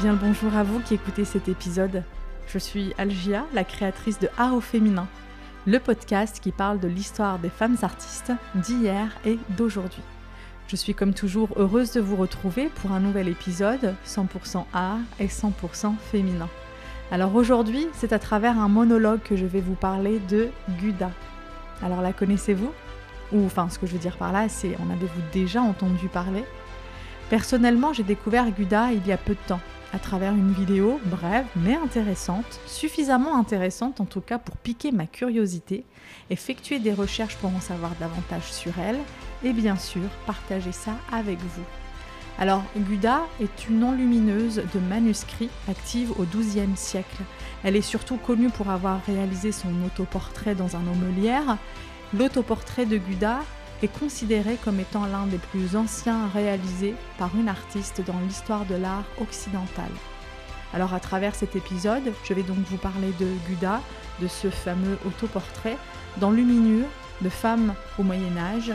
Bien le bonjour à vous qui écoutez cet épisode. Je suis Algia, la créatrice de Art au féminin, le podcast qui parle de l'histoire des femmes artistes d'hier et d'aujourd'hui. Je suis comme toujours heureuse de vous retrouver pour un nouvel épisode 100% art et 100% féminin. Alors aujourd'hui, c'est à travers un monologue que je vais vous parler de Guda. Alors la connaissez-vous? Ou enfin, ce que je veux dire par là, c'est en avez-vous déjà entendu parler? Personnellement, j'ai découvert Guda il y a peu de temps, à travers une vidéo brève mais intéressante, suffisamment intéressante en tout cas pour piquer ma curiosité, effectuer des recherches pour en savoir davantage sur elle et bien sûr partager ça avec vous. Alors, Guda est une enlumineuse de manuscrits active au XIIe siècle. Elle est surtout connue pour avoir réalisé son autoportrait dans un aumelière. L'autoportrait de Guda est considéré comme étant l'un des plus anciens réalisés par une artiste dans l'histoire de l'art occidental. Alors à travers cet épisode, je vais donc vous parler de Guda, de ce fameux autoportrait d'enluminure de femmes au Moyen Âge,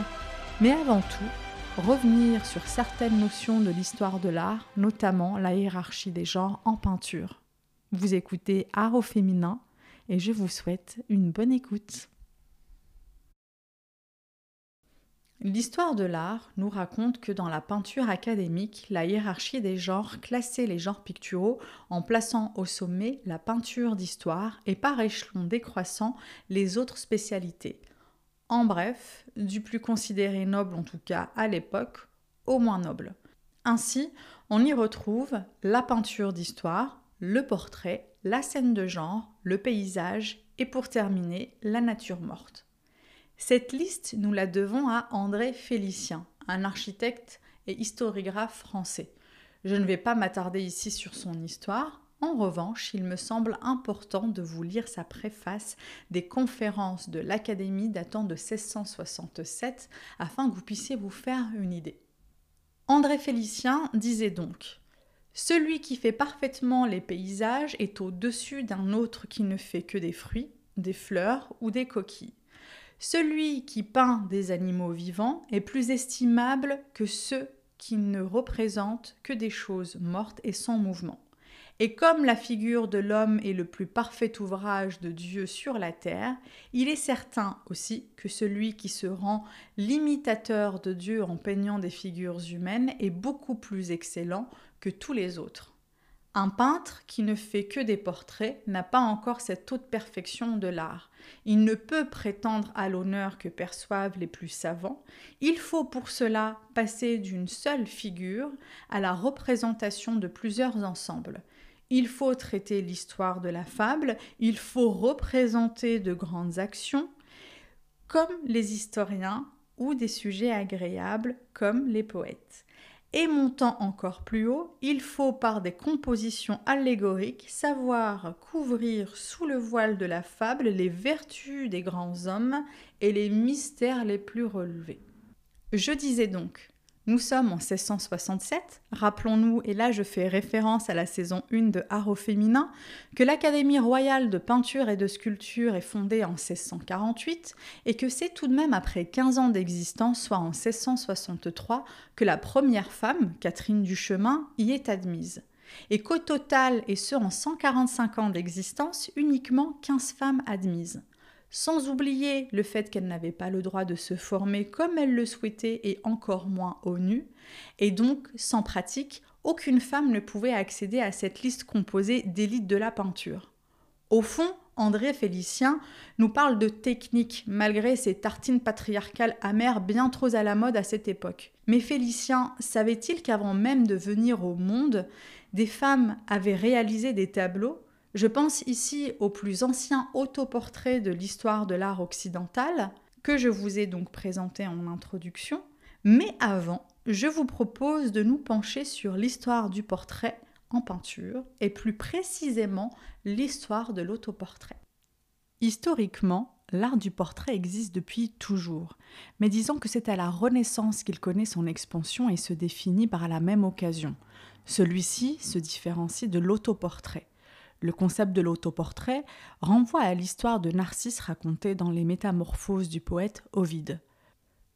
mais avant tout, revenir sur certaines notions de l'histoire de l'art, notamment la hiérarchie des genres en peinture. Vous écoutez Art au féminin et je vous souhaite une bonne écoute. L'histoire de l'art nous raconte que dans la peinture académique, la hiérarchie des genres classait les genres picturaux en plaçant au sommet la peinture d'histoire et par échelon décroissant les autres spécialités. En bref, du plus considéré noble en tout cas à l'époque, au moins noble. Ainsi, on y retrouve la peinture d'histoire, le portrait, la scène de genre, le paysage et pour terminer, la nature morte. Cette liste, nous la devons à André Félicien, un architecte et historiographe français. Je ne vais pas m'attarder ici sur son histoire. En revanche, il me semble important de vous lire sa préface des conférences de l'Académie datant de 1667 afin que vous puissiez vous faire une idée. André Félicien disait donc Celui qui fait parfaitement les paysages est au-dessus d'un autre qui ne fait que des fruits, des fleurs ou des coquilles. Celui qui peint des animaux vivants est plus estimable que ceux qui ne représentent que des choses mortes et sans mouvement. Et comme la figure de l'homme est le plus parfait ouvrage de Dieu sur la terre, il est certain aussi que celui qui se rend l'imitateur de Dieu en peignant des figures humaines est beaucoup plus excellent que tous les autres. Un peintre qui ne fait que des portraits n'a pas encore cette haute perfection de l'art. Il ne peut prétendre à l'honneur que perçoivent les plus savants. Il faut pour cela passer d'une seule figure à la représentation de plusieurs ensembles. Il faut traiter l'histoire de la fable, il faut représenter de grandes actions, comme les historiens, ou des sujets agréables, comme les poètes. Et montant encore plus haut, il faut par des compositions allégoriques savoir couvrir sous le voile de la fable les vertus des grands hommes et les mystères les plus relevés. Je disais donc, nous sommes en 1667. Rappelons-nous, et là je fais référence à la saison 1 de Art féminin, que l'Académie royale de peinture et de sculpture est fondée en 1648 et que c'est tout de même après 15 ans d'existence, soit en 1663, que la première femme, Catherine Duchemin, y est admise. Et qu'au total, et ce en 145 ans d'existence, uniquement 15 femmes admises sans oublier le fait qu'elle n'avait pas le droit de se former comme elle le souhaitait et encore moins au nu, et donc sans pratique, aucune femme ne pouvait accéder à cette liste composée d'élites de la peinture. Au fond, André Félicien nous parle de technique, malgré ses tartines patriarcales amères bien trop à la mode à cette époque. Mais Félicien savait-il qu'avant même de venir au monde, des femmes avaient réalisé des tableaux je pense ici au plus ancien autoportrait de l'histoire de l'art occidental, que je vous ai donc présenté en introduction, mais avant, je vous propose de nous pencher sur l'histoire du portrait en peinture, et plus précisément l'histoire de l'autoportrait. Historiquement, l'art du portrait existe depuis toujours, mais disons que c'est à la Renaissance qu'il connaît son expansion et se définit par la même occasion. Celui-ci se différencie de l'autoportrait. Le concept de l'autoportrait renvoie à l'histoire de Narcisse racontée dans les Métamorphoses du poète Ovide.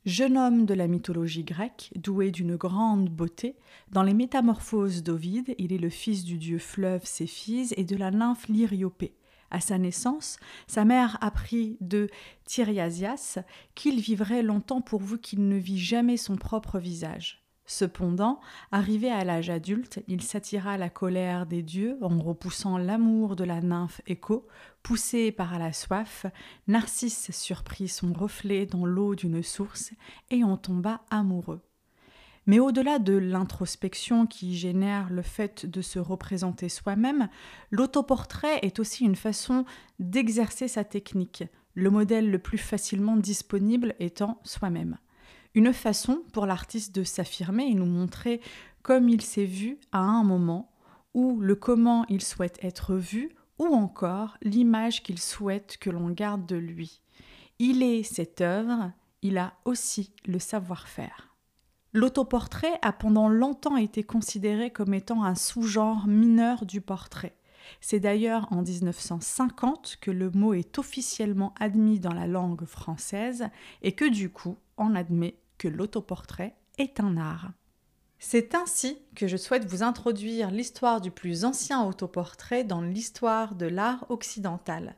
Jeune homme de la mythologie grecque, doué d'une grande beauté, dans les Métamorphoses d'Ovide, il est le fils du dieu fleuve Céphise et de la nymphe Lyriopée. À sa naissance, sa mère apprit de Thyriasias qu'il vivrait longtemps pourvu qu'il ne vit jamais son propre visage. Cependant, arrivé à l'âge adulte, il s'attira la colère des dieux en repoussant l'amour de la nymphe Écho. Poussé par la soif, Narcisse surprit son reflet dans l'eau d'une source et en tomba amoureux. Mais au-delà de l'introspection qui génère le fait de se représenter soi-même, l'autoportrait est aussi une façon d'exercer sa technique, le modèle le plus facilement disponible étant soi-même. Une façon pour l'artiste de s'affirmer et nous montrer comme il s'est vu à un moment, ou le comment il souhaite être vu, ou encore l'image qu'il souhaite que l'on garde de lui. Il est cette œuvre, il a aussi le savoir-faire. L'autoportrait a pendant longtemps été considéré comme étant un sous-genre mineur du portrait. C'est d'ailleurs en 1950 que le mot est officiellement admis dans la langue française et que du coup on admet que l'autoportrait est un art. C'est ainsi que je souhaite vous introduire l'histoire du plus ancien autoportrait dans l'histoire de l'art occidental.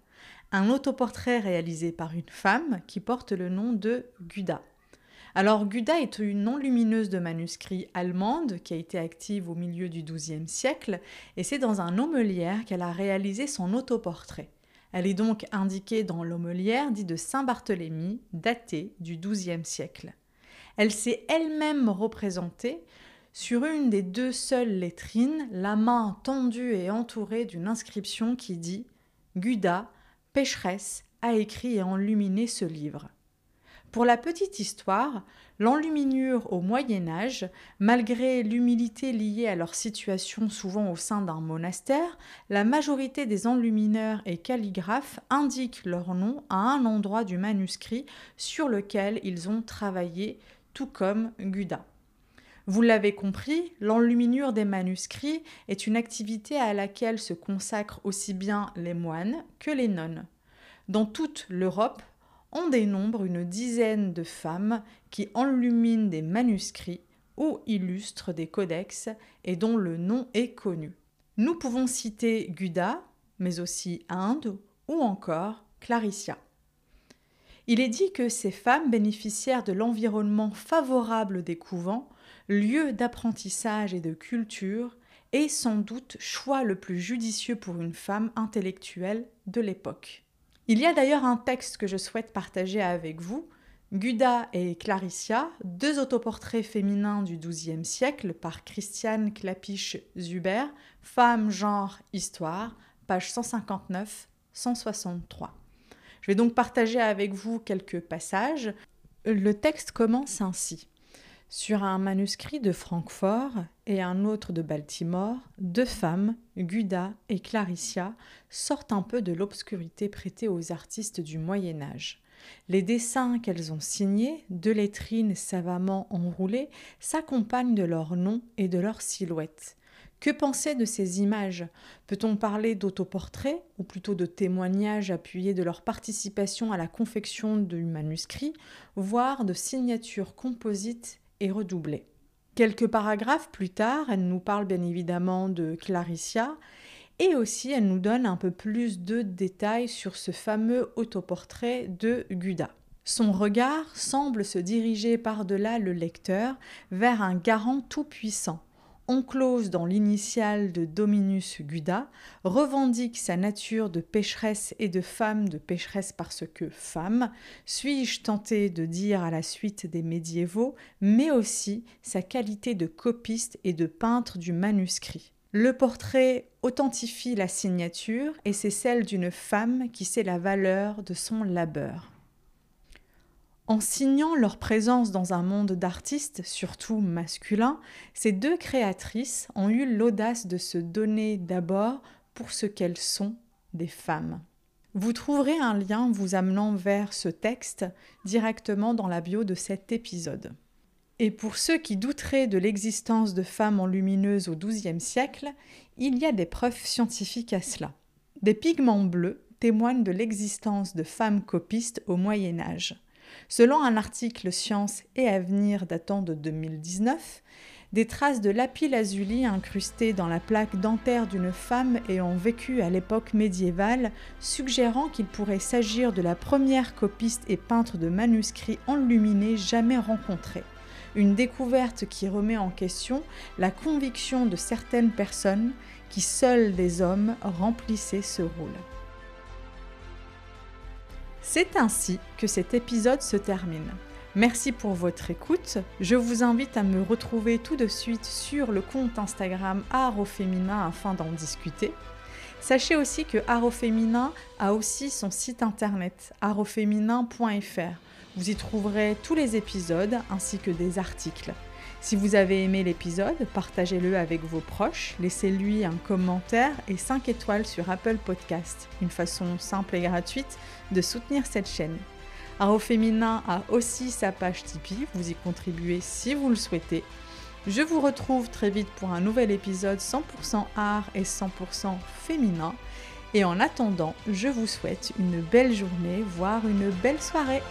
Un autoportrait réalisé par une femme qui porte le nom de Guda. Alors Guda est une non-lumineuse de manuscrits allemande qui a été active au milieu du XIIe siècle et c'est dans un aumelière qu'elle a réalisé son autoportrait. Elle est donc indiquée dans l'aumelière dit de Saint-Barthélemy, daté du XIIe siècle. Elle s'est elle-même représentée sur une des deux seules lettrines, la main tendue et entourée d'une inscription qui dit Guda, pécheresse, a écrit et enluminé ce livre. Pour la petite histoire, l'enluminure au Moyen Âge, malgré l'humilité liée à leur situation souvent au sein d'un monastère, la majorité des enlumineurs et calligraphes indiquent leur nom à un endroit du manuscrit sur lequel ils ont travaillé tout comme Guda. Vous l'avez compris, l'enluminure des manuscrits est une activité à laquelle se consacrent aussi bien les moines que les nonnes. Dans toute l'Europe, on dénombre une dizaine de femmes qui enluminent des manuscrits ou illustrent des codex et dont le nom est connu. Nous pouvons citer Guda, mais aussi Inde ou encore Claricia. Il est dit que ces femmes bénéficièrent de l'environnement favorable des couvents, lieu d'apprentissage et de culture, et sans doute choix le plus judicieux pour une femme intellectuelle de l'époque. Il y a d'ailleurs un texte que je souhaite partager avec vous, Guda et Claricia, deux autoportraits féminins du XIIe siècle par Christiane Clapiche-Zuber, Femme, genre, histoire, page 159-163. Je vais donc partager avec vous quelques passages. Le texte commence ainsi. Sur un manuscrit de Francfort et un autre de Baltimore, deux femmes, Guda et Claricia, sortent un peu de l'obscurité prêtée aux artistes du Moyen Âge. Les dessins qu'elles ont signés, deux lettrines savamment enroulées, s'accompagnent de leurs noms et de leurs silhouettes. Que penser de ces images? Peut-on parler d'autoportrait, ou plutôt de témoignages appuyés de leur participation à la confection du manuscrit, voire de signatures composites et redoublées? Quelques paragraphes plus tard, elle nous parle bien évidemment de Claricia, et aussi elle nous donne un peu plus de détails sur ce fameux autoportrait de Guda. Son regard semble se diriger par-delà le lecteur vers un garant tout-puissant enclose dans l'initiale de Dominus Guda, revendique sa nature de pécheresse et de femme de pécheresse parce que femme, suis-je tenté de dire à la suite des médiévaux, mais aussi sa qualité de copiste et de peintre du manuscrit. Le portrait authentifie la signature et c'est celle d'une femme qui sait la valeur de son labeur. En signant leur présence dans un monde d'artistes, surtout masculins, ces deux créatrices ont eu l'audace de se donner d'abord pour ce qu'elles sont, des femmes. Vous trouverez un lien vous amenant vers ce texte directement dans la bio de cet épisode. Et pour ceux qui douteraient de l'existence de femmes enlumineuses au XIIe siècle, il y a des preuves scientifiques à cela. Des pigments bleus témoignent de l'existence de femmes copistes au Moyen Âge. Selon un article Science et Avenir datant de 2019, des traces de lapis-lazuli incrustées dans la plaque dentaire d'une femme ayant vécu à l'époque médiévale, suggérant qu'il pourrait s'agir de la première copiste et peintre de manuscrits enluminés jamais rencontrés. Une découverte qui remet en question la conviction de certaines personnes qui seuls des hommes remplissaient ce rôle. C'est ainsi que cet épisode se termine. Merci pour votre écoute. Je vous invite à me retrouver tout de suite sur le compte Instagram Art au Féminin afin d'en discuter. Sachez aussi que Art au Féminin a aussi son site internet artoféminin.fr. Vous y trouverez tous les épisodes ainsi que des articles. Si vous avez aimé l'épisode, partagez-le avec vos proches, laissez-lui un commentaire et 5 étoiles sur Apple Podcast, une façon simple et gratuite de soutenir cette chaîne. Aro Féminin a aussi sa page Tipeee, vous y contribuez si vous le souhaitez. Je vous retrouve très vite pour un nouvel épisode 100% art et 100% féminin. Et en attendant, je vous souhaite une belle journée, voire une belle soirée.